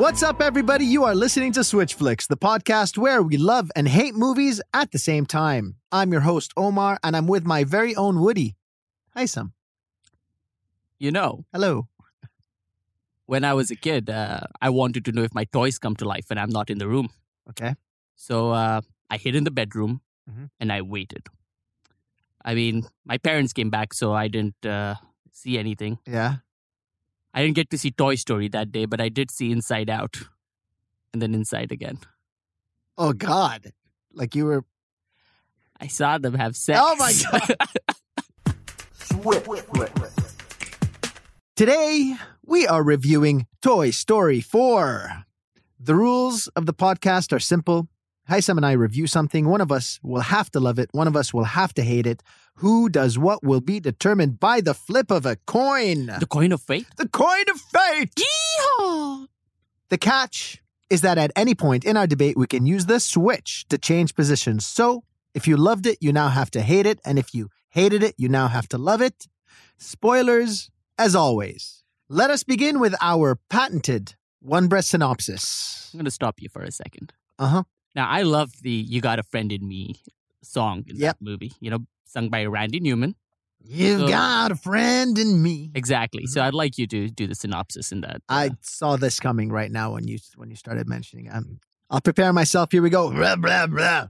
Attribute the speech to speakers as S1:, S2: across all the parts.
S1: What's up, everybody? You are listening to Switch Flicks, the podcast where we love and hate movies at the same time. I'm your host, Omar, and I'm with my very own Woody. Hi, Sam.
S2: You know,
S1: Hello.
S2: when I was a kid, uh, I wanted to know if my toys come to life when I'm not in the room.
S1: Okay.
S2: So uh, I hid in the bedroom
S1: Mhm.
S2: and I waited. I mean, my parents came back, so I didn't uh, see anything.
S1: Yeah.
S2: I didn't get to see Toy Story that day, but I did see Inside Out and then Inside again.
S1: Oh, God. Like you were.
S2: I saw them have sex.
S1: Oh, my God. Swift, Today, we are reviewing Toy Story 4. The rules of the podcast are simple. Hysum and I review something. One of us will have to love it, one of us will have to hate it. Who does what will be determined by the flip of a coin.
S2: the coin of fate?
S1: The coin of fate!
S2: Yeehaw!
S1: The catch is that at any point in our debate, we can use the switch to change positions. So if you loved it, you now have to hate it. And if you hated it, you now have to love it. Spoilers, as always. Let us begin with our patented one breath synopsis.
S2: I'm going to stop you for a second.
S1: Uh huh.
S2: Now, I love the You Got a Friend in Me song in
S1: Yep.
S2: that movie, you know, sung by Randy Newman.
S1: You've
S2: So-
S1: got a friend in me.
S2: Exactly. So I'd like you to do the synopsis in that. uh,
S1: I saw this coming right now when you when you started mentioning. it. I'm, I'll prepare myself. Here we go. Blah blah blah.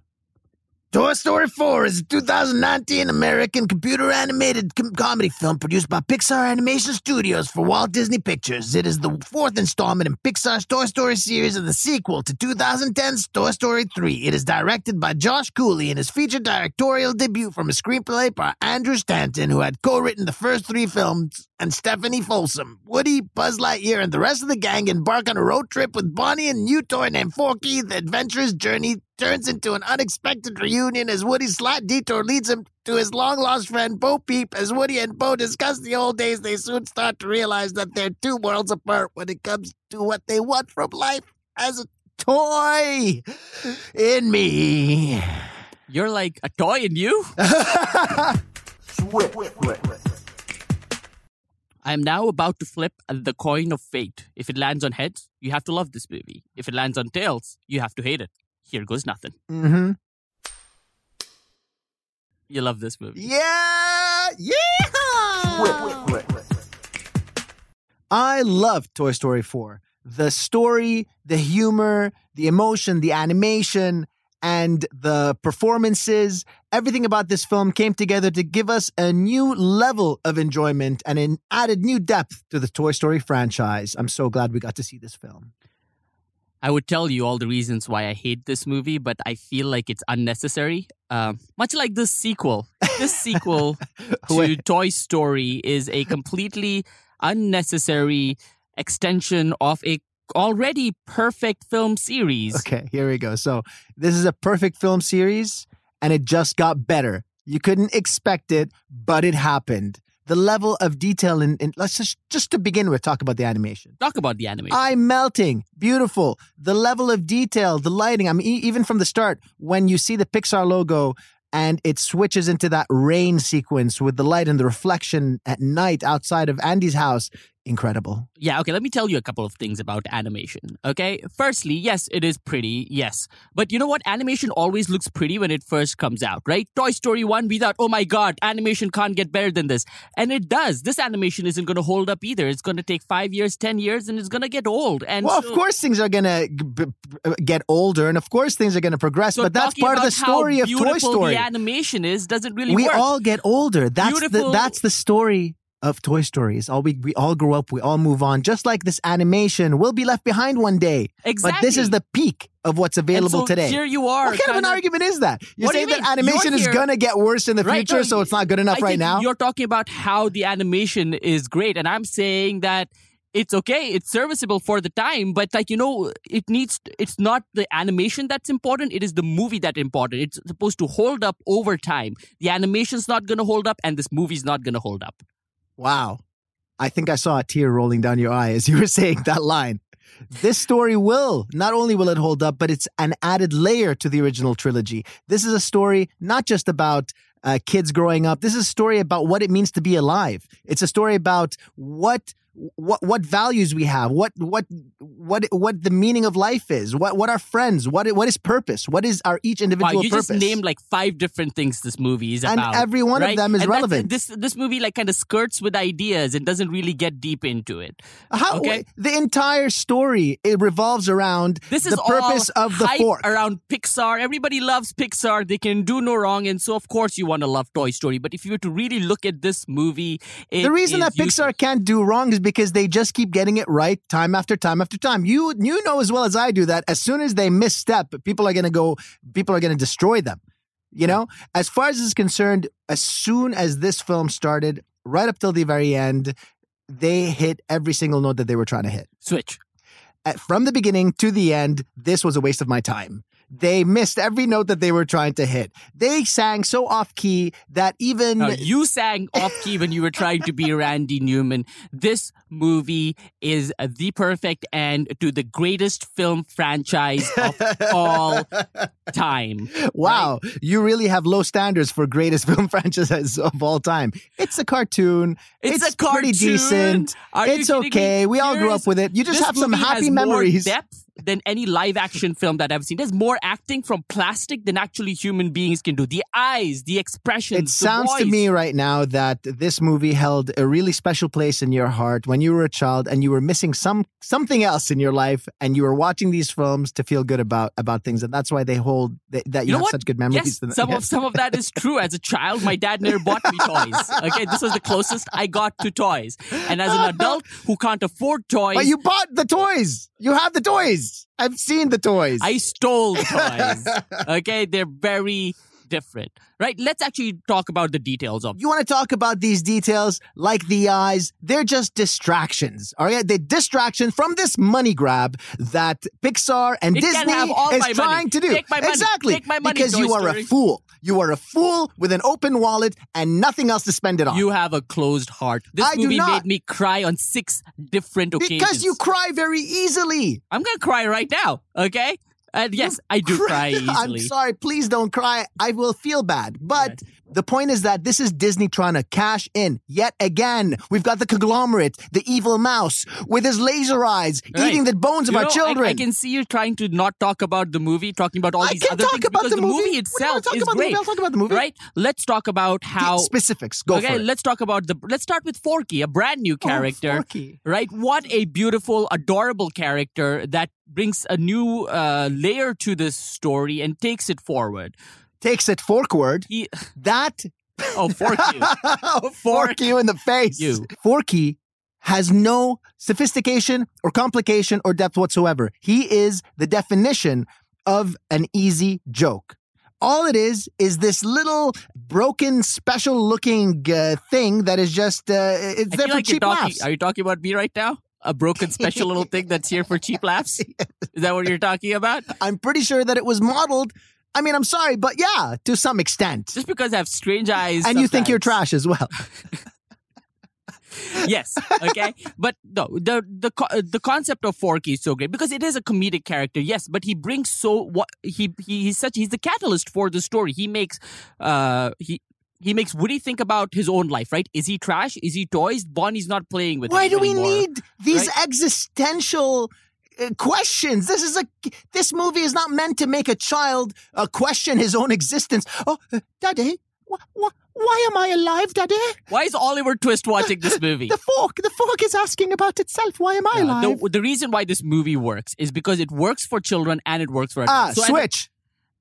S1: Toy Story 4 is a 2019 American computer animated com- comedy film produced by Pixar Animation Studios for Walt Disney Pictures. It is the fourth installment in Pixar's Toy Story series and the sequel to 2010's Toy Story 3. It is directed by Josh Cooley and his featured directorial debut from a screenplay by Andrew Stanton, who had co-written the first three films, and Stephanie Folsom. Woody, Buzz Lightyear, and the rest of the gang embark on a road trip with Bonnie and a new toy named Forky. The adventurous journey turns into an unexpected reunion as Woody's slight detour leads him to his long-lost friend Bo Peep. As Woody and Bo discuss the old days, they soon start to realize that they're two worlds apart when it comes to what they want from life as a toy in me.
S2: You're like a toy in you? I am now about to flip the coin of fate. If it lands on heads, you have to love this movie. If it lands on tails, you have to hate it. Here goes nothing.
S1: mm-hmm.
S2: You love this movie.
S1: Yeah! Yeah! I love Toy Story 4. The story, the humor, the emotion, the animation, and the performances, everything about this film came together to give us a new level of enjoyment and an added new depth to the Toy Story franchise. I'm so glad we got to see this film.
S2: I would tell you all the reasons why I hate this movie, but I feel like it's unnecessary. Um, much like this sequel. This sequel to Toy Story is a completely unnecessary extension of a already perfect film series.
S1: Okay, here we go. So this is a perfect film series, and it just got better. You couldn't expect it, but it happened. The level of detail in, in let's just just to begin with, talk about the animation.
S2: Talk about the animation.
S1: I'm melting, beautiful. The level of detail, the lighting. I mean, e- even from the start, when you see the Pixar logo and it switches into that rain sequence with the light and the reflection at night outside of Andy's house, incredible.
S2: Yeah, okay, let me tell you a couple of things about animation. Okay, firstly, yes, it is pretty, yes. But you know what? Animation always looks pretty when it first comes out, right? Toy Story 1, we thought, oh my god, animation can't get better than this. And it does. This animation isn't going to hold up either. It's going to take five years, 10 years, and it's going to get old. And
S1: Well,
S2: so-
S1: of course things are gonna g- b- b- get older, and of course things are gonna progress.
S2: so
S1: but that's part of the story of Toy Story.
S2: The animation is doesn't really
S1: We
S2: work.
S1: all get older. That's the that's the story of Toy Stories. All we we all grow up, we all move on. Just like this animation we'll be left behind one day.
S2: exactly.
S1: But this is the peak of what's available
S2: so
S1: today.
S2: Here you are.
S1: what kind of an
S2: kinda-
S1: argument is that? You're
S2: What you
S1: saying that animation is gonna get worse in the
S2: Right,
S1: future,
S2: no,
S1: so it's not good enough
S2: I
S1: right
S2: think
S1: now.
S2: You're talking about how the animation is great, and I'm saying that it's okay, it's serviceable for the time, but like you know, it needs. It's not the animation that's important; it is the movie that's important. It's supposed to hold up over time. The animation's not going to hold up, and this movie's not going to hold up.
S1: Wow. I think I saw a tear rolling down your eye as you were saying that line. This story will, not only will it hold up, but it's an added layer to the original trilogy. This is a story not just about uh, kids growing up. This is a story about what it means to be alive. It's a story about what what what values we have, what what what what the meaning of life is, what what are friends, what what is purpose, what is our each individual
S2: wow, you
S1: purpose.
S2: just named like five different things this movie is
S1: and
S2: about.
S1: And every one
S2: right?
S1: of them is
S2: And
S1: relevant.
S2: This this movie like kind of skirts with ideas and doesn't really get deep into it.
S1: How
S2: okay.
S1: the entire story it revolves around
S2: This is
S1: the purpose
S2: all
S1: of the
S2: hype
S1: fork.
S2: around Pixar. Everybody loves Pixar. They can do no wrong, and so of course you want to love Toy Story. But if you were to really look at this movie,
S1: the reason that Pixar
S2: useless.
S1: can't do wrong is because they just keep getting it right time after time after time. You you know as well as I do that as soon as they misstep, people are going to go people are going to destroy them. You know? As far as is concerned, as soon as this film started, right up till the very end, they hit every single note that they were trying to hit.
S2: switch.
S1: At, from the beginning to the end, this was a waste of my time. They missed every note that they were trying to hit. They sang so off key that even
S2: Now, you sang off key when you were trying to be Randy Newman. This movie is the perfect end to the greatest film franchise of all time.
S1: Wow, you really have low standards for greatest film franchises of all time. It's a cartoon.
S2: It's,
S1: It's
S2: a cartoon.
S1: pretty decent.
S2: Are
S1: it's
S2: kidding me?
S1: okay. We all grew up with it. You just have some happy memories.
S2: Depth than any live action film that I've seen. There's more acting from plastic than actually human beings can do. The eyes, the expressions.
S1: It sounds to me right now that this movie held a really special place in your heart when you were a child and you were missing some something else in your life and you were watching these films to feel good about about things and that's why they hold that, that you,
S2: You know
S1: have
S2: what?
S1: such good memories.
S2: Yes,
S1: to them.
S2: some of some of that is true. As a child, my dad never bought me toys. Okay, this was the closest I got to toys. And as an adult who can't afford toys,
S1: But you bought the toys. You have the toys. I've seen the toys.
S2: I stole the toys. Okay, they're very different. Right? Let's actually talk about the details of
S1: you want to talk about these details like the eyes they're just distractions all right they're distractions from this money grab that pixar and
S2: It
S1: disney
S2: have all
S1: is
S2: my money.
S1: trying to do
S2: Take my money.
S1: exactly
S2: Take my money,
S1: because you are
S2: Story.
S1: a fool you are a fool with an open wallet and nothing else to spend it on
S2: You have a closed heart. This
S1: I do
S2: movie made me cry on six different occasions.
S1: because you cry very easily
S2: I'm gonna cry right now. Okay. And yes, I do cry
S1: I'm sorry, please don't cry. I will feel bad. But the point is that this is Disney trying to cash in yet again. We've got the conglomerate, the evil mouse with his laser eyes,
S2: Right.
S1: eating the bones of
S2: You
S1: our
S2: know, I-
S1: children.
S2: I, can see you trying to not talk about the movie, talking about all
S1: I
S2: these other
S1: talk
S2: things
S1: about
S2: because
S1: the movie. What
S2: itself is
S1: about the
S2: great.
S1: movie? I'll talk about the movie.
S2: Right? Let's talk about
S1: The
S2: how.
S1: specifics. Go
S2: okay,
S1: for it.
S2: let's talk about the. Let's start with Forky, a brand new character.
S1: Oh, Forky.
S2: Right? What a beautiful, adorable character that brings a new uh, layer to this story and takes it forward.
S1: Takes it forkward.
S2: He,
S1: That
S2: oh, Forky.
S1: fork you in the face.
S2: You.
S1: Forky has no sophistication or complication or depth whatsoever. He is the definition of an easy joke. All it is is this little broken, special looking uh, thing that is just, uh, there for
S2: like
S1: cheap
S2: talking.
S1: laughs.
S2: Are you talking about me right now? A broken special little thing that's here for cheap laughs? Is that what you're talking about?
S1: I'm pretty sure that it was modeled. I mean, I'm sorry, but yeah, to some extent.
S2: Just because I have strange eyes.
S1: And you think you're trash as well.
S2: yes okay but no the the the concept of forky is so great because it is a comedic character yes but he brings so what he, he he's such he's the catalyst for the story he makes uh he he makes Woody think about his own life, right? Is he trash? Is he toys? Bonnie's not playing with
S1: Why do we
S2: anymore.
S1: need these
S2: right?
S1: existential questions? This is a this movie is not meant to make a child uh, question his own existence. Oh, uh, Daddy, wh- wh- why am I alive, Daddy?
S2: Why is Oliver Twist watching this movie?
S1: The fork, the fork is asking about itself. Why am I
S2: Yeah,
S1: alive?
S2: the, the reason why this movie works is because it works for children and it works for
S1: ah.
S2: So,
S1: switch.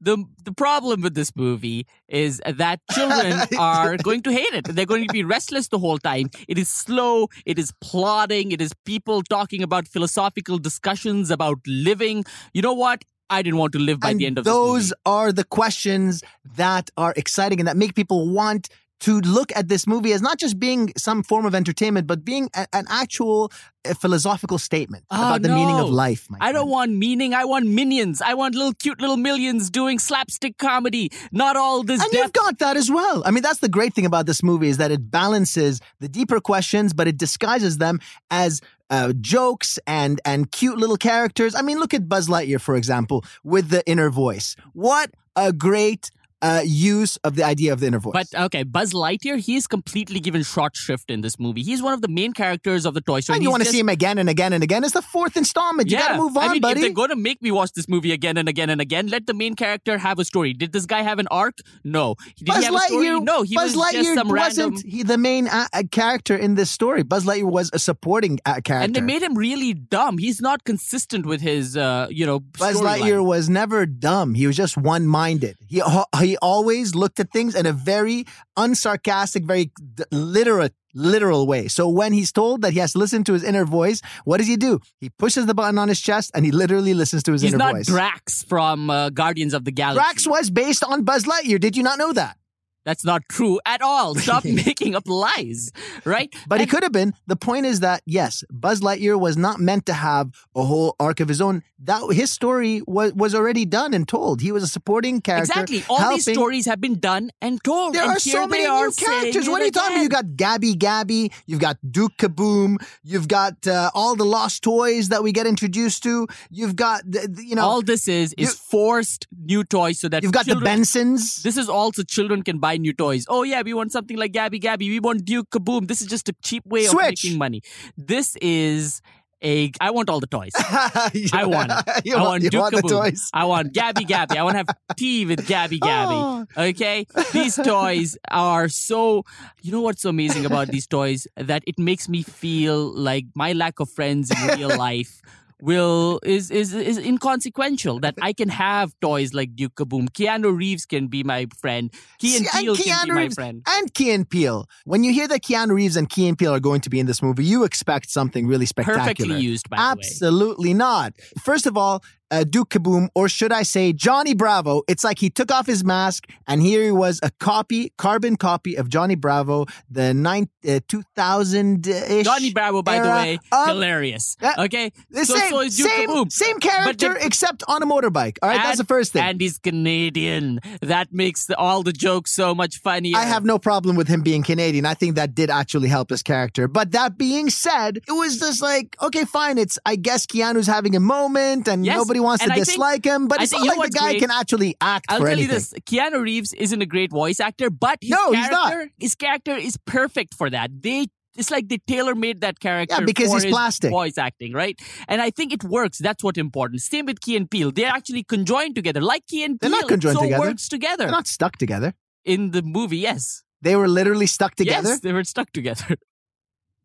S2: The the problem with this movie is that children are going to hate it. They're going to be restless the whole time. It is slow. It is plodding. It is people talking about philosophical discussions about living. You know what? I didn't want to live by
S1: and
S2: the end of
S1: those
S2: this movie.
S1: are the questions that are exciting and that make people want to look at this movie as not just being some form of entertainment, but being a- an actual uh, philosophical statement
S2: Oh,
S1: about the meaning of life.
S2: I don't want meaning. I want minions. I want little cute little minions doing slapstick comedy. Not all this
S1: And
S2: depth.
S1: you've got that as well. I mean, that's the great thing about this movie is that it balances the deeper questions, but it disguises them as uh, jokes and and cute little characters. I mean, look at Buzz Lightyear, for example, with the inner voice. What a great uh, use of the idea of the inner voice.
S2: But okay, Buzz Lightyear, he's completely given short shrift in this movie. He's one of the main characters of the Toy Story.
S1: and you want to
S2: just-
S1: see him again and again and again. It's the fourth installment. You
S2: yeah.
S1: got to move on,
S2: I mean,
S1: buddy.
S2: if they're going to make me watch this movie again and again and again, let the main character have a story. Did this guy have an arc? No. Did
S1: Buzz
S2: he have a story?
S1: Lightyear,
S2: No, he
S1: Buzz
S2: was
S1: Lightyear
S2: just some
S1: wasn't
S2: random.
S1: he the main uh, uh, character in this story. Buzz Lightyear was a supporting uh, character.
S2: And they made him really dumb. He's not consistent with his, uh, you know,
S1: Buzz. Lightyear was never dumb. He was just one-minded. He he always looked at things in a very unsarcastic, very d- literal literal way. So when he's told that he has to listen to his inner voice, what does he do? He pushes the button on his chest and he literally listens to his
S2: He's
S1: inner
S2: not
S1: voice.
S2: Drax from uh, Guardians of the Galaxy.
S1: Drax was based on Buzz Lightyear. Did you not know that?
S2: That's not true at all. Stop making up lies, right?
S1: But
S2: And-
S1: could have been. The point is that yes, Buzz Lightyear was not meant to have a whole arc of his own. That his story was was already done and told. He was a supporting character.
S2: Exactly. All these stories have been done and told.
S1: There
S2: and
S1: are so many
S2: are
S1: new characters. What are you talking about? You got Gabby Gabby, you've got Duke Kaboom, you've got uh, all the lost toys that we get introduced to. You've got the, the- you know,
S2: all this is is forced new toys so that
S1: you've got
S2: children,
S1: the Bensons.
S2: This is also children can buy new toys. Oh yeah, we want something like Gabby Gabby. We want Duke Kaboom. This is just a cheap way of making money. This is a. I want all the toys.
S1: You-
S2: I want it. I
S1: want,
S2: Duke
S1: want
S2: Kaboom.
S1: toys.
S2: I want Gabby Gabby. I want to have tea with Gabby Gabby.
S1: Oh.
S2: Okay? These toys are so. You know what's so amazing about these toys? That it makes me feel like my lack of friends in real life. Will is is is inconsequential that I can have toys like Duke Kaboom. Keanu Reeves can be my friend. Key and Peele can be
S1: Keanu
S2: my friend.
S1: And Key and Peele. When you hear that Keanu Reeves and Key and Peele are going to be in this movie, you expect something really spectacular.
S2: Perfectly used, by the way.
S1: Absolutely not. First of all, uh, Duke Kaboom, or should I say Johnny Bravo, it's like he took off his mask and here he was a copy, carbon copy of Johnny Bravo, the nine, uh, 2000-ish.
S2: Johnny Bravo, by the way,
S1: of-
S2: hilarious.
S1: Yeah.
S2: Okay,
S1: The
S2: so
S1: same,
S2: so is Duke
S1: same,
S2: Kaboom.
S1: same character
S2: they-
S1: except on a motorbike. All right, that's the first thing.
S2: And he's Canadian. That makes the, all the jokes so much funnier.
S1: I have no problem with him being Canadian. I think that did actually help his character. But that being said, it was just like, okay, fine. It's, I guess Keanu's having a moment and
S2: Yes,
S1: nobody wants
S2: and
S1: to
S2: I think-
S1: dislike him. But
S2: I
S1: it's not like the guy
S2: great?
S1: can actually act
S2: I'll
S1: for
S2: tell
S1: anything.
S2: you this: Keanu Reeves isn't a great voice actor, but his
S1: No, he's not.
S2: his character is perfect for that. They it's like they tailor made that character.
S1: Yeah, because he's
S2: his
S1: plastic.
S2: voice acting, right? And I think it works. That's what's important. Same with Key and Peele. They're actually conjoined together, like Key and Peele, They're
S1: not conjoined
S2: so
S1: together.
S2: works together
S1: They're not stuck together.
S2: in the movie. Yes,
S1: They were literally stuck together.
S2: yes, they were stuck together.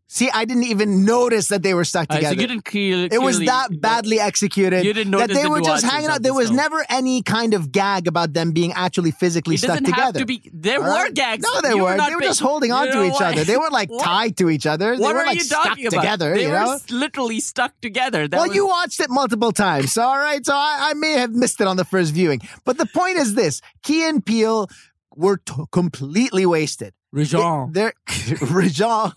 S1: See, I didn't even notice that they were stuck
S2: Uh, so
S1: together.
S2: you didn't clear,
S1: it was that badly executed
S2: You didn't notice that
S1: they
S2: the
S1: were just hanging out. There was never any kind of gag about them being actually physically stuck together.
S2: to be. There
S1: All
S2: were
S1: right?
S2: gags.
S1: No, they
S2: You were
S1: They were just holding on
S2: You
S1: to each other. They weren't like tied to each other. They
S2: What
S1: were like
S2: you
S1: stuck
S2: about?
S1: together.
S2: They
S1: you
S2: were
S1: know.
S2: s- literally stuck together. That
S1: Well,
S2: was-
S1: you watched it multiple times, so all right. So I, I may have missed it on the first viewing, but the point is this: Key and Peele were t- completely wasted.
S2: Rajon.
S1: They're Rajon.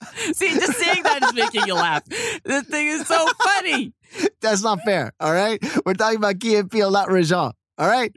S2: See, just saying that is making you laugh. This thing is so funny.
S1: That's not fair. All right, we're talking about Key and Peele, not Rajon. All right,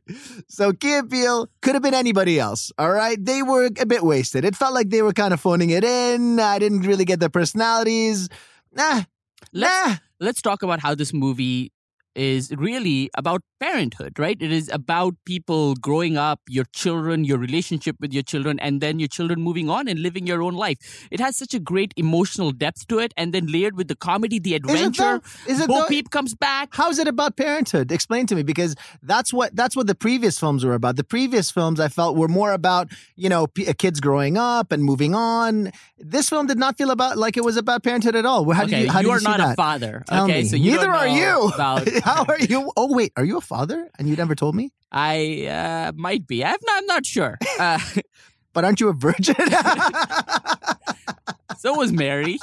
S1: so Key and Peele could have been anybody else. All right, they were a bit wasted. It felt like they were kind of phoning it in. I didn't really get their personalities. Nah,
S2: Let's,
S1: nah.
S2: let's talk about how this movie is really about parenthood, right? It is about people growing up, your children, your relationship with your children, and then your children moving on and living your own life. It has such a great emotional depth to it, and then layered with the comedy, the
S1: Is it
S2: adventure.
S1: though? Is it
S2: Bo
S1: though?
S2: Peep comes back.
S1: How's it about parenthood? Explain to me because that's what that's what the previous films were about. The previous films I felt were more about you know p- kids growing up and moving on. This film did not feel about like it was about parenthood at all. How
S2: okay,
S1: did you how
S2: you
S1: did
S2: are
S1: you
S2: not
S1: that?
S2: a father.
S1: Tell
S2: okay,
S1: me.
S2: so you
S1: neither
S2: don't
S1: are you.
S2: About,
S1: how are you? Oh wait, are you a father? And you never told me.
S2: I uh, might be. I'm not, I'm not sure. Uh,
S1: But aren't you a virgin?
S2: so was Mary.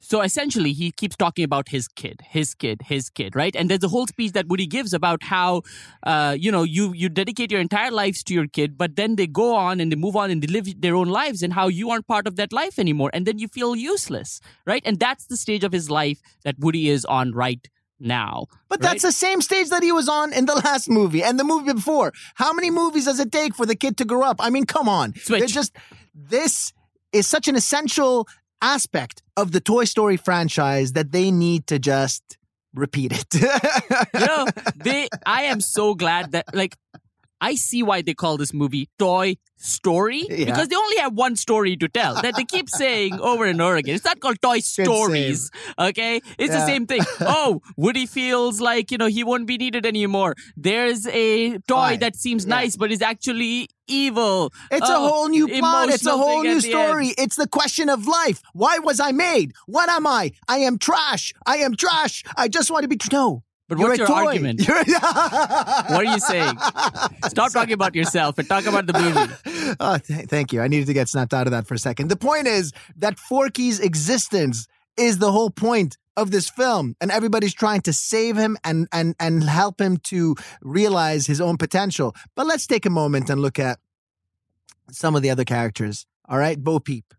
S2: So essentially, he keeps talking about his kid, his kid, his kid, right? And there's a whole speech that Woody gives about how, uh, you know, you you dedicate your entire lives to your kid, but then they go on and they move on and they live their own lives, and how you aren't part of that life anymore, and then you feel useless, right? And that's the stage of his life that Woody is on right now.
S1: But
S2: right?
S1: that's the same stage that he was on in the last movie and the movie before. How many movies does it take for the kid to grow up? I mean, come on.
S2: Switch.
S1: They're just this is such an essential aspect of the Toy Story franchise that they need to just repeat it.
S2: you know, they. I am so glad that like I see why they call this movie Toy Story
S1: Yeah.
S2: because they only have one story to tell that they keep saying over and over again. It's not called Toy Stories, okay? It's the same thing. Oh, Woody feels like, you know, he won't be needed anymore. There's a toy
S1: Toy.
S2: that seems
S1: Yeah.
S2: nice but is actually evil.
S1: It's a
S2: Oh,
S1: whole new plot. It's a whole new
S2: the end.
S1: story. It's the question of life. Why was I made? What am I? I am trash. I am trash. I just want to be. Tr- no.
S2: But
S1: You're
S2: what's your
S1: toy.
S2: argument? What are you saying? Stop talking about yourself and talk about the movie.
S1: oh, th- thank you. I needed to get snapped out of that for a second. The point is that Forky's existence is the whole point of this film, and everybody's trying to save him and and and help him to realize his own potential. But let's take a moment and look at some of the other characters. All right, Bo Peep,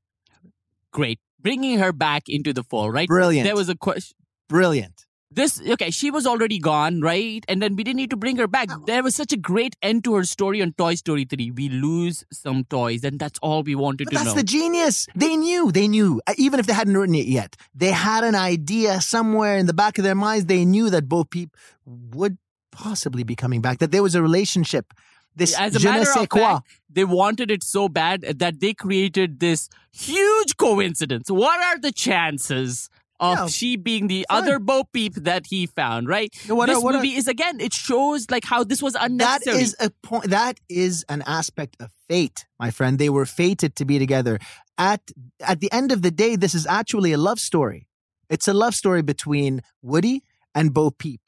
S2: Great. Bringing her back into the fold, right?
S1: brilliant,
S2: There was a question.
S1: brilliant.
S2: This okay, she was already gone, right? And then we didn't need to bring her back. There was such a great end to her story on Toy Story 3. We lose some toys, and that's all we wanted
S1: But
S2: to
S1: that's
S2: know.
S1: the genius. They knew. They knew. Uh, Even if they hadn't written it yet, they had an idea somewhere in the back of their minds. They knew that Bo Peep would possibly be coming back. That there was a relationship. This
S2: As a matter of
S1: quoi.
S2: fact, they wanted it so bad that they created this huge coincidence. What are the chances of
S1: Yeah,
S2: she being the
S1: fine.
S2: other Bo Peep that he found, right?
S1: What are-
S2: this
S1: what are-
S2: movie is again, it shows like how this was unnecessary.
S1: is a point. That is an aspect of fate, my friend. They were fated to be together. At at the end of the day, this is actually a love story. It's a love story between Woody and Bo Peep,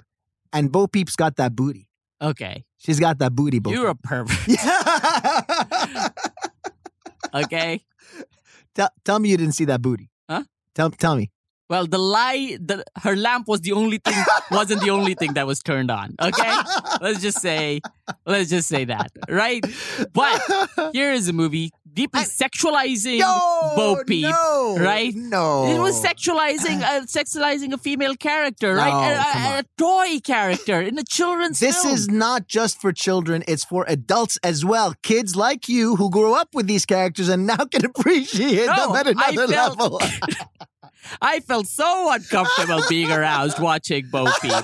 S1: and Bo Peep's got that booty.
S2: okay.
S1: She's got that booty. Bo
S2: You're a pervert.
S1: Yeah.
S2: Okay.
S1: tell, tell me you didn't see that booty.
S2: Huh?
S1: Tell tell me.
S2: Well, the lie, the her lamp was the only thing, wasn't the only thing that was turned on. Okay, let's just say, let's just say that, right? But here is a movie deeply
S1: I-
S2: sexualizing
S1: no,
S2: Bo Peep,
S1: no,
S2: right?
S1: No,
S2: It was sexualizing, uh, sexualizing a female character, right?
S1: No,
S2: A- a, a toy character in a children's
S1: This
S2: film.
S1: is not just for children, it's for adults as well. Kids like you who grew up with these characters and now can appreciate them at another
S2: felt-
S1: level.
S2: I felt so uncomfortable being aroused watching Bo Peep.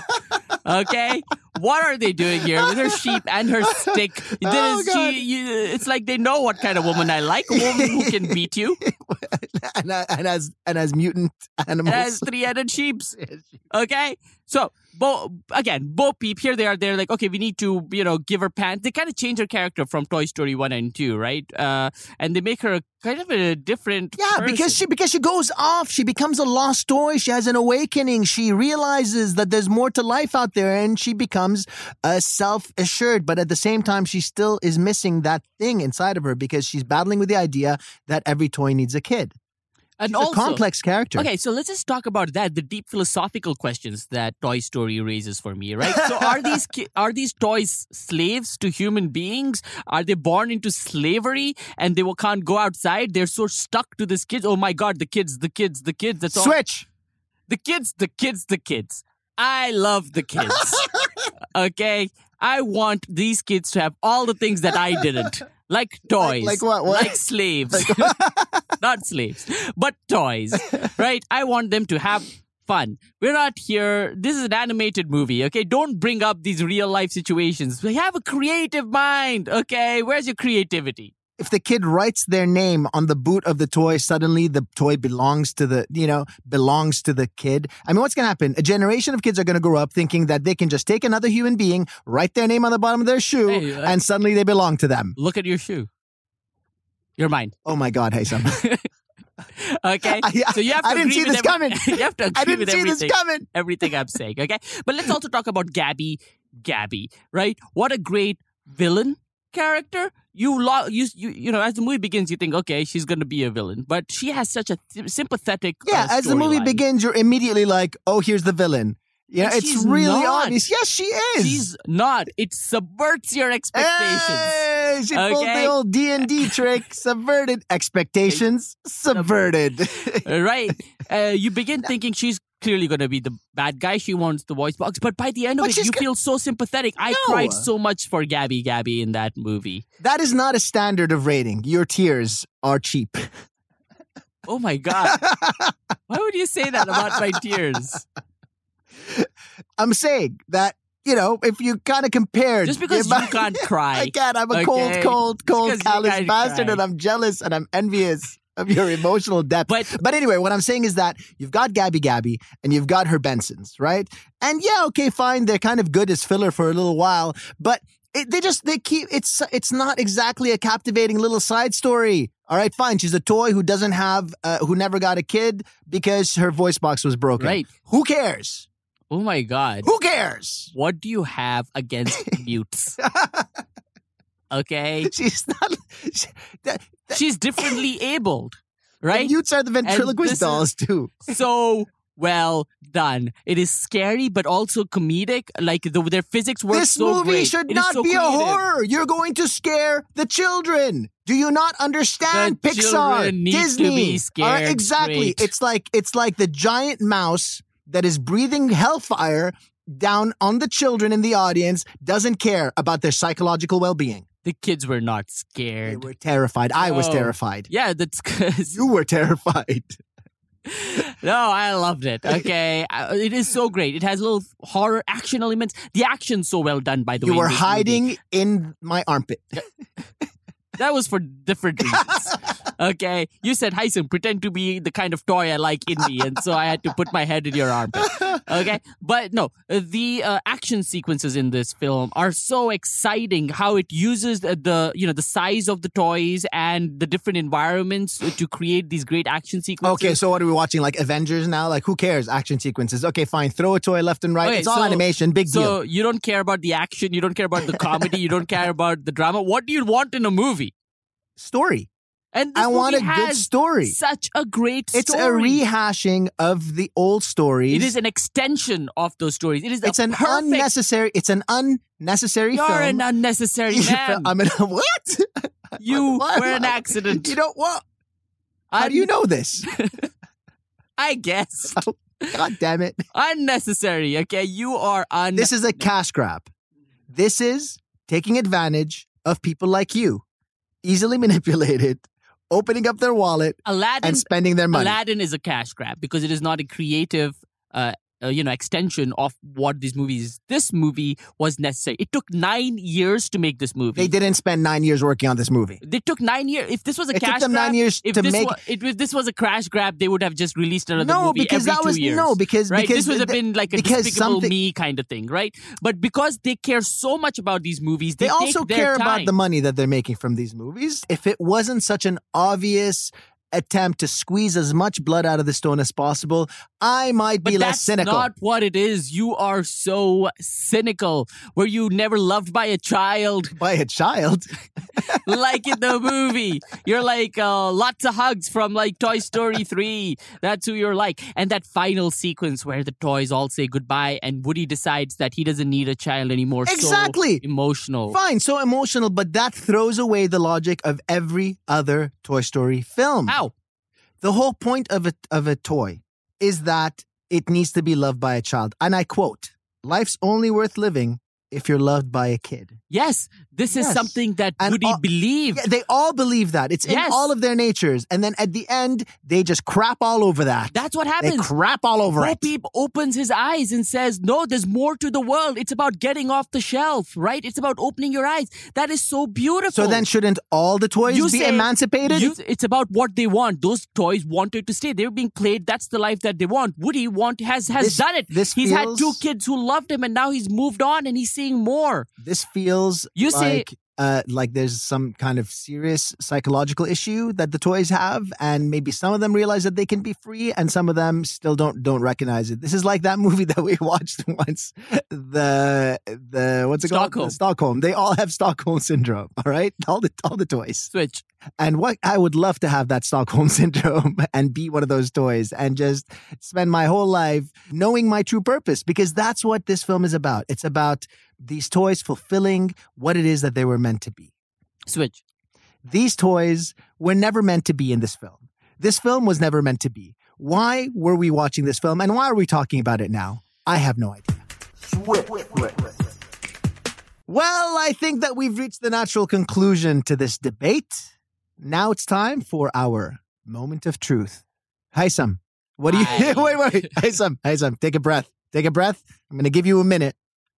S2: Okay, what are they doing here with her sheep and her stick?
S1: Oh,
S2: she, you, it's like they know what kind of woman I like. A woman who can beat you
S1: and, uh, and as and as mutant
S2: and
S1: animals.
S2: has three-headed sheeps. Okay, so Bo again, Bo Peep. Here they are. They're like, okay, we need to, you know, give her pants. They kind of change her character from Toy Story one and two, right? Uh, and they make her kind of a different.
S1: Yeah, because she because she goes off, she becomes a lost toy. She has an awakening. She realizes that there's more to life out there, and she becomes uh, self assured. But at the same time, she still is missing that thing inside of her because she's battling with the idea that every toy needs a kid.
S2: and
S1: She's
S2: also,
S1: a complex character.
S2: Okay, so let's just talk about that. The deep philosophical questions that Toy Story raises for me, right? So are these are these toys slaves to human beings? Are they born into slavery and they will, can't go outside? They're so stuck to this kids. Oh my God, the kids, the kids, the kids. That's all.
S1: Switch.
S2: The kids, the kids, the kids. I love the kids. okay, I want these kids to have all the things that I didn't. Like toys.
S1: like what? What?
S2: Like slaves. Not slaves, but toys. Right? I want them to have fun. We're not here. This is an animated movie, okay? Don't bring up these real life situations. We have a creative mind, okay? Where's your creativity?
S1: If the kid writes their name on the boot of the toy, suddenly the toy belongs to the, you know, belongs to the kid. I mean, what's going to happen? A generation of kids are going to grow up thinking that they can just take another human being, write their name on the bottom of their shoe,
S2: Hey, uh,
S1: and suddenly they belong to them.
S2: Look at your shoe. You're mine.
S1: Oh my God, Hysum.
S2: Okay?
S1: I-
S2: so you have to
S1: I didn't see this
S2: every-
S1: coming.
S2: you have to agree
S1: I didn't
S2: with
S1: see
S2: everything.
S1: this coming.
S2: everything I'm saying, okay? But let's also talk about Gabby. Gabby, right? What a great villain character. You, lo- you, you, you know, as the movie begins, you think, okay, she's going to be a villain, but she has such a th- sympathetic.
S1: Yeah,
S2: uh,
S1: as the movie
S2: storyline.
S1: begins, you're immediately like, oh, here's the villain. Yeah, it's really
S2: not.
S1: obvious. Yes, she is.
S2: she's not. It subverts your expectations.
S1: Hey, she pulled the old D and D trick. Subverted expectations. Subverted.
S2: Uh, right? Uh, you begin thinking she's clearly going to be the bad guy. She wants the voice box, but by the end of
S1: But
S2: it, you
S1: go-
S2: feel so sympathetic. I
S1: No.
S2: cried so much for Gabby Gabby in that movie.
S1: that is not a standard of rating. Your tears are cheap.
S2: Oh my god! Why would you say that about my tears?
S1: I'm saying that you know, if you kind of compared.
S2: Just because you can't cry.
S1: I can't. I'm a cold,
S2: okay?
S1: cold, cold,
S2: you
S1: callous bastard,
S2: cry.
S1: and I'm jealous and I'm envious of your emotional depth.
S2: But
S1: But anyway, what I'm saying is that you've got Gabby Gabby and you've got her Bensons, right? And yeah, okay, fine. They're kind of good as filler for a little while, but it, they just they keep it's it's not exactly a captivating little side story. All right, fine. She's a toy who doesn't have uh, who never got a kid because her voice box was broken.
S2: right.
S1: Who cares?
S2: Oh my god.
S1: Who cares?
S2: What do you have against mutes? Okay.
S1: She's not. She, that,
S2: She's differently abled.
S1: the
S2: Right?
S1: mutes are the ventriloquist
S2: is-
S1: dolls too.
S2: so well done. It is scary but also comedic. Like the, their physics work
S1: This
S2: so
S1: movie
S2: great.
S1: should
S2: It is
S1: not
S2: so
S1: be a horror. You're going to scare the children. Do you not understand
S2: The
S1: Pixar,
S2: children need to
S1: Disney?
S2: be
S1: All right,
S2: scared
S1: exactly.
S2: straight.
S1: It's like it's like the giant mouse that is breathing hellfire down on the children in the audience doesn't care about their psychological well-being.
S2: The kids were not scared.
S1: They were terrified. I was
S2: No.
S1: terrified.
S2: Yeah, that's because
S1: You were terrified.
S2: no, I loved it. Okay, Uh, it is so great. It has little horror action elements. The action's so well done, by the
S1: You
S2: way. in
S1: were
S2: this movie.
S1: hiding in my armpit.
S2: That was for different reasons. Okay, you said, "Hysum, pretend to be the kind of toy I like in me," and so I had to put my head in your armpit. Okay, but no, uh, the uh, action sequences in this film are so exciting. How it uses the, the you know the size of the toys and the different environments to create these great action sequences.
S1: Okay, so what are we watching? Like Avengers now? Like who cares? Action sequences. Okay, fine. Throw a toy left and right.
S2: Okay,
S1: it's all
S2: so-
S1: animation. Big deal.
S2: So you don't care about the action, you don't care about the comedy, you don't care about the drama. What do you want in a movie?
S1: Story.
S2: And
S1: I want a good story.
S2: Such a great story.
S1: It's a rehashing of the old stories.
S2: It is an extension of those stories. It is
S1: It's an
S2: perfect.
S1: unnecessary. It's an unnecessary
S2: You're
S1: film.
S2: an unnecessary man.
S1: I'm an what?
S2: you were an accident.
S1: You know what? How
S2: Un-
S1: do you know this?
S2: I guess oh,
S1: God damn it!
S2: unnecessary. Okay, you are un.
S1: This is a cash grab. This is taking advantage of people like you, easily manipulated, opening up their wallet
S2: Aladdin.
S1: and spending their money.
S2: Aladdin is a cash grab because it is not a creative. Uh, uh, you know, extension of what this movie is. This movie was necessary. It took nine years to make this movie.
S1: They didn't spend nine years working on this movie.
S2: They took nine years. If this was a
S1: It
S2: cash
S1: took them
S2: grab,
S1: nine years
S2: if
S1: to
S2: this
S1: make.
S2: was, if this was a crash grab, they would have just released another
S1: no,
S2: movie
S1: because
S2: every
S1: that
S2: two
S1: was
S2: years.
S1: no, because
S2: right?
S1: because
S2: this would have been like a
S1: because
S2: despicable
S1: something-
S2: me kind of thing, right? But because they care so much about these movies, they,
S1: they also care
S2: time.
S1: about the money that they're making from these movies. If it wasn't such an obvious attempt to squeeze as much blood out of the stone as possible, I might be
S2: But
S1: less
S2: that's
S1: cynical.
S2: not what it is. You are so cynical. Were you never loved by a child
S1: by a child.
S2: like in the movie? You're like uh, lots of hugs from like Toy Story 3. That's who you're like. And that final sequence where the toys all say goodbye and Woody decides that he doesn't need a child anymore. So
S1: Exactly.
S2: emotional.
S1: Fine, so emotional, but that throws away the logic of every other Toy Story film.
S2: How?
S1: The whole point of a of a toy is that it needs to be loved by a child. And I quote, life's only worth living if you're loved by a kid.
S2: Yes, this is something that
S1: And
S2: Woody
S1: all-
S2: believed.
S1: Yeah, they all believe that. It's in all of their natures. And then at the end, they just crap all over that.
S2: That's what
S1: they
S2: happens.
S1: crap all over
S2: Bo
S1: it.
S2: Peep opens his eyes and says, No, there's more to the world. It's about getting off the shelf, right? It's about opening your eyes. That is so beautiful.
S1: So then shouldn't all the toys
S2: You
S1: be emancipated?
S2: You- it's about what they want. Those toys wanted to stay. They were being played. That's the life that they want. Woody want has has
S1: This-
S2: done it.
S1: this
S2: he's had two kids who loved him, and now he's moved on and he's seeing more.
S1: this feels
S2: You
S1: like uh, like there's some kind of serious psychological issue that the toys have, and maybe some of them realize that they can be free, and some of them still don't don't recognize it. This is like that movie that we watched once, the the what's it
S2: Stockholm.
S1: called? Stockholm. They all have Stockholm syndrome. All right, all the all the toys.
S2: Switch.
S1: And what I would love to have that Stockholm syndrome and be one of those toys and just spend my whole life knowing my true purpose because that's what this film is about. It's about these toys fulfilling what it is that they were meant to be.
S2: Switch.
S1: These toys were never meant to be in this film. This film was never meant to be. Why were we watching this film and why are we talking about it now? I have no idea. Well, I think that we've reached the natural conclusion to this debate. Now it's time for our moment of truth. Hysum, what do you wait, wait, Hysum, Hysum, take a breath. Take a breath. I'm gonna give you a minute.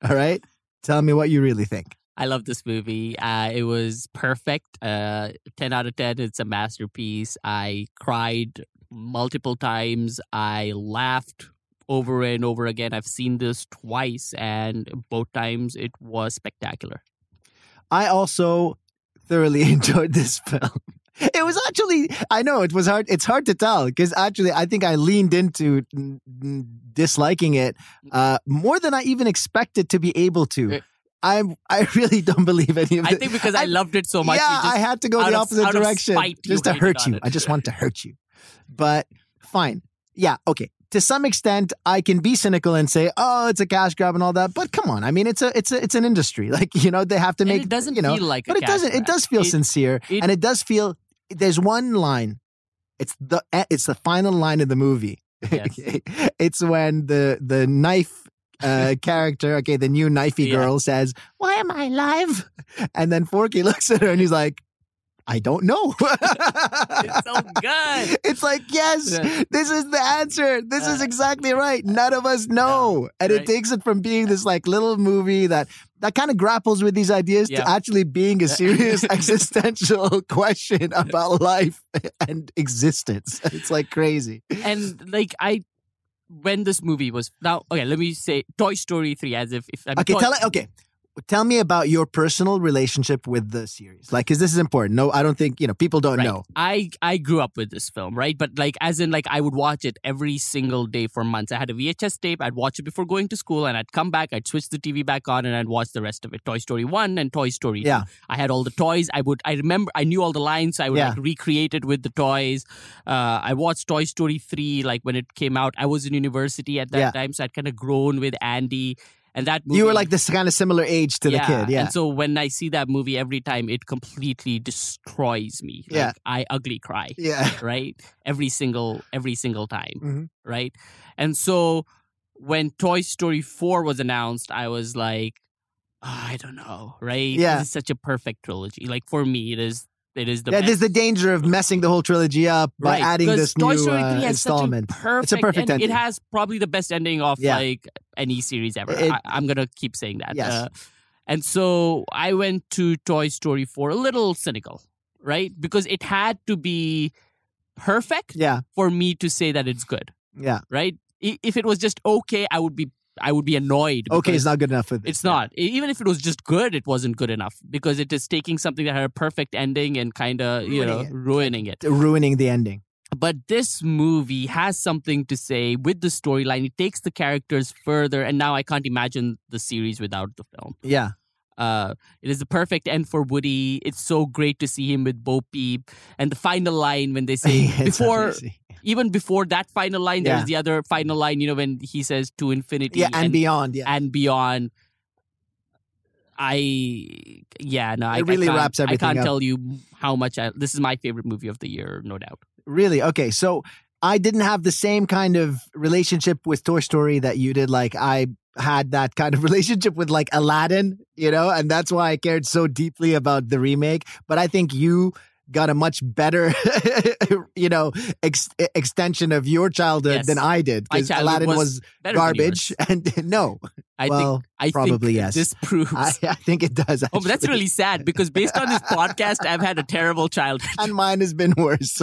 S1: All right, tell me what you really think.
S2: I love this movie. Uh, it was perfect. Uh, 10 out of 10. It's a masterpiece. I cried multiple times. I laughed over and over again. I've seen this twice, and both times it was spectacular.
S1: I also thoroughly enjoyed this film. It was actually, I know it was hard. It's hard to tell because actually, I think I leaned into disliking it uh, more than I even expected to be able to.
S2: Eh.
S1: I I really don't believe any of it.
S2: I think because I,
S1: I-
S2: loved it so much.
S1: yeah,
S2: just-
S1: I had to go the opposite
S2: of
S1: direction
S2: spite,
S1: just to hurt you. I just want to hurt you. But fine. Yeah, okay. To some extent, I can be cynical and say, "Oh, it's a cash grab and all that." But come on, I mean, it's a it's a it's an industry. Like you know, they have to
S2: and
S1: make
S2: it doesn't
S1: you know,
S2: feel like a
S1: but it doesn't. It does feel
S2: It-
S1: sincere,
S2: it-
S1: and it does feel. There's one line. It's the it's the final line of the movie.
S2: Yes.
S1: It's when the the knife uh, character, okay, the new knifey
S2: Yeah.
S1: girl says, "Why am I alive?" And then Forky looks at her and he's like, "I don't know."
S2: It's so good.
S1: It's like, yes,
S2: Yeah.
S1: this is the answer. This is
S2: Uh,
S1: exactly right. None of us know. and it takes it from being this like little movie that that kind of grapples with these ideas
S2: Yeah.
S1: to actually being a serious existential question about life and existence. It's like crazy.
S2: and like I, when this movie was now okay, let me say Toy Story three as if if I'm
S1: Okay,
S2: Toy-
S1: tell it. Okay, tell me about your personal relationship with the series. Like, because this is important. No, I don't think you know people don't
S2: Right.
S1: know.
S2: I I grew up with this film, right? But like as in like I would watch it every single day for months. I had a VHS tape. I'd watch it before going to school, and I'd come back. I'd switch the TV back on, and I'd watch the rest of it. Toy Story one and Toy Story. 2.
S1: Yeah.
S2: I had all the toys. I would. I remember. I knew all the lines. So I would
S1: Yeah.
S2: like recreate it with the toys. Uh, I watched Toy Story three like when it came out. I was in university at that
S1: Yeah.
S2: time, so I'd kind of grown with Andy. And that movie,
S1: You were like this kind of similar age to the kid. Yeah.
S2: And so when I see that movie every time, it completely destroys me. Like,
S1: Yeah.
S2: I ugly cry
S1: yeah.
S2: right every single every single time
S1: Mhm.
S2: right and so when toy story 4 was announced i was like "Ah, i don't know right
S1: Yeah.
S2: this is such a perfect trilogy like for me it is it is the
S1: yeah, there's the danger of messing the whole trilogy up by
S2: Right,
S1: adding this
S2: Toy
S1: new
S2: Story
S1: uh,
S2: 3 has
S1: installment.
S2: Perfect
S1: It's a perfect
S2: ending.
S1: ending.
S2: It has probably the best ending of
S1: Yeah.
S2: like any series ever.
S1: It-
S2: I, I'm gonna keep saying that.
S1: Yes.
S2: Uh, and so I went to Toy Story 4 a little cynical, right? Because it had to be perfect
S1: Yeah,
S2: for me to say that it's good,
S1: yeah.
S2: right? If it was just okay, I would be I would be annoyed.
S1: Okay, it's not good enough for this.
S2: It's not. Even if it was just good, it wasn't good enough because it is taking something that had a perfect ending and kind of you know
S1: Ruining it.
S2: ruining it.
S1: ruining the ending.
S2: But this movie has something to say with the storyline. It takes the characters further, and now I can't imagine the series without the film.
S1: Yeah,
S2: Uh, it is the perfect end for Woody. It's so great to see him with Bo Peep, and the final line when they say before. Even before that final line,
S1: Yeah.
S2: there's the other final line. You know when he says to infinity
S1: yeah, and, beyond. Yeah,
S2: and beyond. I yeah no I,
S1: really
S2: I can't,
S1: wraps
S2: I can't
S1: up.
S2: tell you how much I, this is my favorite movie of the year, no doubt.
S1: really. Okay, so I didn't have the same kind of relationship with Toy Story that you did. Like I had that kind of relationship with like Aladdin, you know, and that's why I cared so deeply about the remake. But I think you got a much better, you know, ex- extension of your childhood
S2: Yes.
S1: than I did because Aladdin
S2: was
S1: was, garbage. And no,
S2: I
S1: well,
S2: think I
S1: probably
S2: think
S1: yes.
S2: This proves.
S1: I, I think it does.
S2: oh, but that's really sad because based on this podcast, I've had a terrible childhood.
S1: and mine has been worse.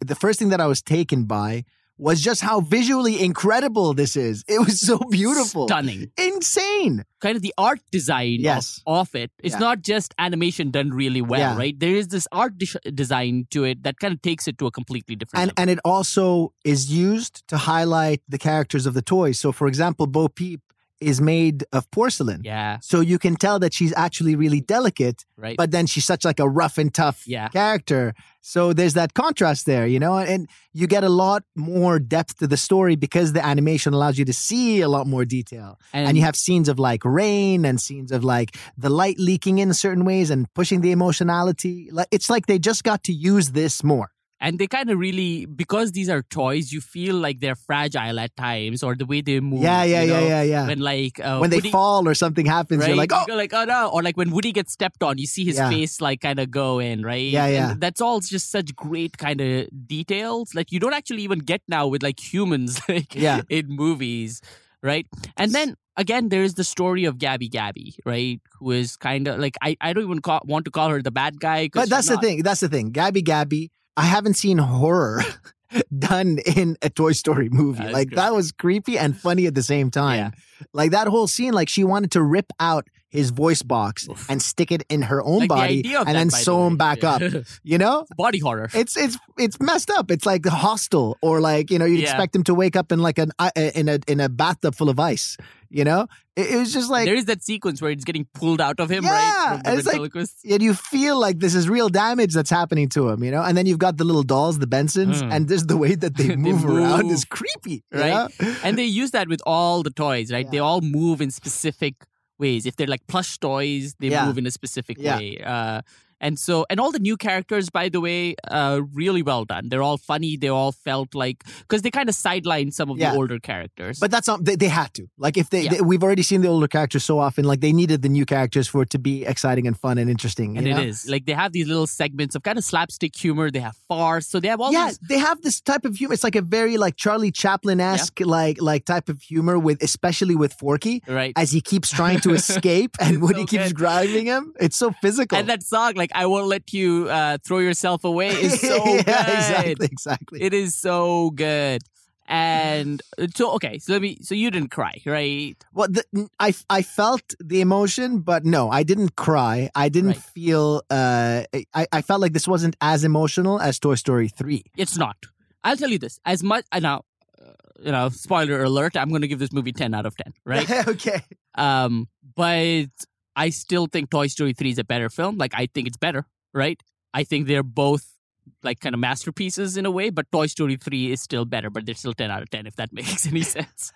S1: the first thing that I was taken by was just how visually incredible this is. It was so beautiful.
S2: Stunning.
S1: Insane.
S2: Kind of the art design
S1: Yes.
S2: of, of it. It's
S1: Yeah.
S2: not just animation done really well,
S1: Yeah.
S2: right? There is this art dis- design to it that kind of takes it to a completely different
S1: And
S2: level.
S1: and it also is used to highlight the characters of the toys. So for example, Bo Peep is made of porcelain.
S2: yeah,
S1: So you can tell that she's actually really delicate,
S2: right.
S1: but then she's such like a rough and tough
S2: Yeah.
S1: character. So there's that contrast there, you know, and you get a lot more depth to the story because the animation allows you to see a lot more detail. and, you have scenes of like rain and scenes of like the light leaking in certain ways and pushing the emotionality like it's like they just got to use this more
S2: and they kind of really because these are toys you feel like they're fragile at times or the way they move
S1: yeah yeah
S2: you
S1: yeah
S2: know?
S1: yeah yeah
S2: when like uh,
S1: when they
S2: Woody-
S1: fall or something happens
S2: right?
S1: you're like oh
S2: You go like oh no or like when Woody gets stepped on you see his
S1: Yeah.
S2: face like kind of go in right
S1: Yeah,
S2: And
S1: yeah.
S2: that's all just such great kind of details like you don't actually even get now with like humans like
S1: Yeah.
S2: in movies right and then again, there is the story of Gabby Gabby, right? Who is kind of like I, I don't even call, want to call her the bad guy.
S1: But that's the thing. That's the thing. Gabby Gabby. I haven't seen horror done in a Toy Story movie.
S2: That's
S1: like that was creepy and funny at the same time. Like that whole scene, like she wanted to rip out his voice box
S2: Oof.
S1: and stick it in her own
S2: Like,
S1: body
S2: of
S1: and
S2: that,
S1: then
S2: by the
S1: sew him back up. You know?
S2: Body horror.
S1: It's it's it's messed up. It's like Hostel, or like you know you'd
S2: Yeah.
S1: expect him to wake up in like an uh, in a in a bathtub full of ice. You know, it, it was just like
S2: there is that sequence where it's getting pulled out of him,
S1: Yeah,
S2: right? The
S1: it's like- and you feel like this is real damage that's happening to him, you know. And then you've got the little dolls, the Bensons,
S2: Mm.
S1: and just the way that they
S2: They
S1: move, around is creepy,
S2: right?
S1: know?
S2: and they use that with all the toys, right?
S1: Yeah.
S2: They all move in specific ways. If they're like plush toys, they
S1: Yeah.
S2: move in a specific
S1: Yeah.
S2: way. Uh, and so, and all the new characters, by the way, uh, really well done. They're all funny. They all felt like because they kind of sidelined some of
S1: Yeah.
S2: the older characters.
S1: But that's not they, they had to. Like if they,
S2: Yeah.
S1: they- we've already seen the older characters so often, like they needed the new characters for it to be exciting and fun and interesting.
S2: and
S1: you
S2: it
S1: know?
S2: is like they have these little segments of kind of slapstick humor. They have farce, so they have all
S1: yeah,
S2: these.
S1: they have this type of humor. It's like a very like Charlie Chaplin esque like like type of humor with especially with Forky
S2: Right.
S1: as he keeps trying to escape and Woody
S2: so
S1: keeps
S2: good.
S1: grabbing him. It's so physical.
S2: and that song, like "I Won't Let You uh, Throw Yourself Away," is so
S1: yeah,
S2: good.
S1: exactly, exactly.
S2: It is so good. And uh, so, okay, so let me. So you didn't cry, right?
S1: Well, the, I I felt the emotion, but no, I didn't cry. I didn't
S2: Right.
S1: feel. Uh, I I felt like this wasn't as emotional as Toy Story three.
S2: It's not. I'll tell you this. As much uh, now, uh, you know, spoiler alert. I'm going to give this movie ten out of ten, right?
S1: okay.
S2: um, but I still think Toy Story three is a better film. Like I think it's better, right? I think they're both like kind of masterpieces in a way, but Toy Story three is still better. But they're still ten out of ten, if that makes any sense.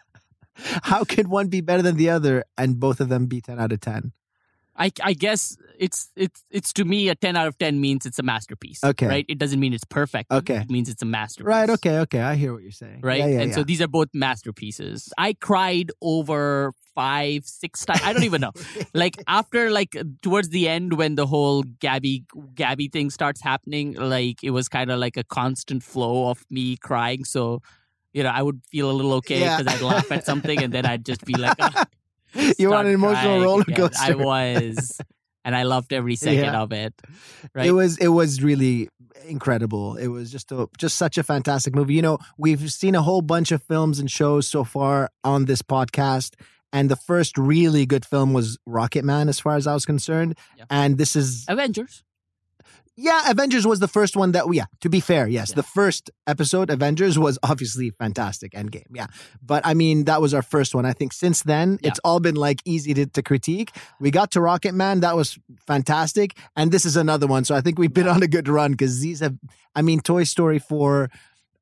S1: How could one be better than the other, and both of them be ten out of ten?
S2: I, I guess it's it's it's to me a ten out of ten means it's a masterpiece.
S1: Okay.
S2: Right? It doesn't mean it's perfect.
S1: Okay.
S2: It means it's a masterpiece.
S1: Right. Okay. Okay. I hear what you're saying.
S2: Right?
S1: Yeah, yeah,
S2: and
S1: yeah.
S2: so these are both masterpieces. I cried over five, six times. I don't even know. like after like towards the end when the whole Gabby Gabby thing starts happening, like it was kind of like a constant flow of me crying. So, you know, I would feel a little okay because I'd laugh at something and then I'd just be like, "Ah,
S1: You're on an emotional roller coaster.
S2: I was, and I loved every second
S1: Yeah.
S2: of it. Right?
S1: It was it was really incredible. It was just a just such a fantastic movie. You know, we've seen a whole bunch of films and shows so far on this podcast. And the first really good film was Rocketman, as far as I was concerned.
S2: Yeah.
S1: And this is
S2: Avengers.
S1: Yeah, Avengers was the first one that we, yeah, to be fair, yes.
S2: Yeah.
S1: The first episode, Avengers, was obviously fantastic. Endgame, yeah. But I mean, that was our first one. I think since then,
S2: Yeah.
S1: it's all been like easy to, to critique. We got to Rocketman, that was fantastic. And this is another one. So I think we've been on a good run because these have I mean, Toy Story 4,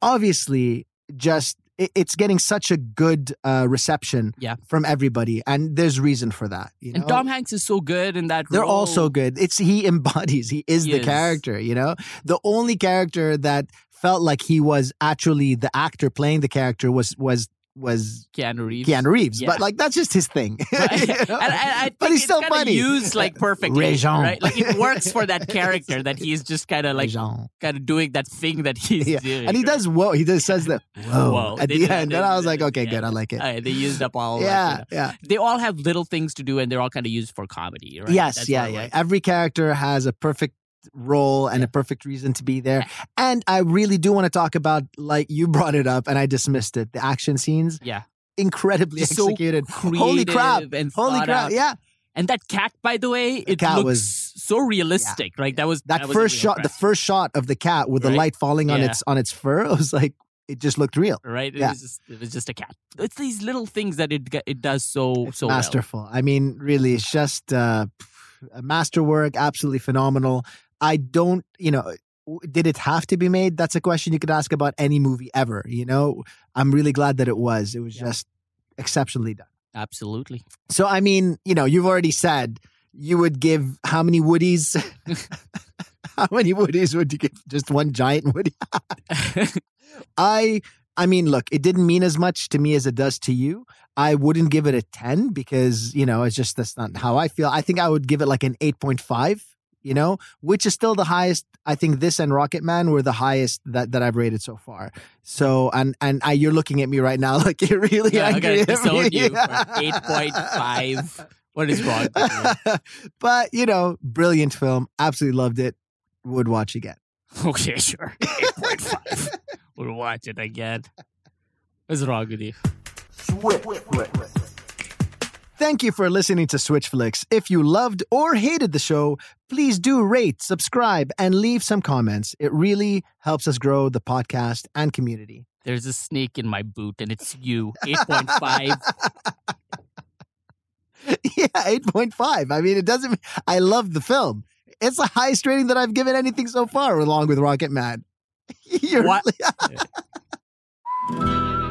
S1: obviously just it, it's getting such a good uh, reception
S2: Yeah.
S1: from everybody. And there's reason for that. You know?
S2: And Tom Hanks is so good in that
S1: They're
S2: role.
S1: all so good. It's he embodies. He is
S2: He
S1: the
S2: is.
S1: character. You know, the only character that felt like he was actually the actor playing the character was was was
S2: Keanu Reeves.
S1: Keanu Reeves.
S2: Yeah.
S1: But like that's just his thing.
S2: Right?
S1: You know?
S2: and, and I
S1: but he's still funny.
S2: Used like perfectly,
S1: Rajon.
S2: right? Like it works for that character that he's just kind of like kind of doing that thing that he's
S1: Yeah.
S2: doing.
S1: And he
S2: right?
S1: does whoa. He does says that whoa,
S2: Whoa.
S1: at
S2: They
S1: the end. And I was like, okay,
S2: yeah.
S1: good. I like it.
S2: Uh, they used up all.
S1: yeah,
S2: Like, you know.
S1: yeah.
S2: They all have little things to do, and they're all kind of used for comedy, right?
S1: Yes,
S2: That's
S1: yeah, yeah.
S2: like.
S1: Every character has a perfect role and a perfect reason to be there. And I really do want to talk about, like you brought it up, and I dismissed it. The action scenes,
S2: Yeah.
S1: incredibly
S2: Just so
S1: executed. Holy crap!
S2: And
S1: Holy crap! Yeah,
S2: And that cat, by the way, it looks
S1: was-
S2: so realistic. Like that was
S1: that
S2: was
S1: first
S2: really
S1: shot, the first shot of the cat with the light falling on
S2: Yeah.
S1: its on its fur, it was like it just looked real.
S2: right? It
S1: yeah.
S2: was just it was just a cat. It's these little things that it it does so
S1: It's
S2: so well.
S1: masterful. I mean, really, it's just uh, a masterwork. Absolutely phenomenal. I don't, you know. Did it have to be made? That's a question you could ask about any movie ever. You know, I'm really glad that it was. It was
S2: Yeah.
S1: just exceptionally done.
S2: Absolutely.
S1: So, I mean, you know, you've already said you would give how many Woodies? how many Woodies would you give? Just one giant Woody? I, I mean, look, it didn't mean as much to me as it does to you. I wouldn't give it a 10 because, you know, it's just that's not how I feel. I think I would give it like an 8.5. you know, which is still the highest. I think this and Rocketman were the highest that, that I've rated so far. So, and and I, you're looking at me right now like you're really
S2: Yeah, I'm
S1: angry
S2: gonna
S1: at me.
S2: disown you for eight point five. What is wrong? You?
S1: but you know, brilliant film. Absolutely loved it. Would watch again.
S2: Okay, sure. Eight point five. We'll watch it again. What's wrong with you?
S1: Thank you for listening to Switch Flicks. If you loved or hated the show, please do rate, subscribe, and leave some comments. It really helps us grow the podcast and community.
S2: There's a snake in my boot, and it's you. Eight point five.
S1: yeah, 8.5. I mean, it doesn't, I love the film. It's the highest rating that I've given anything so far, along with Rocketman. You're
S2: What?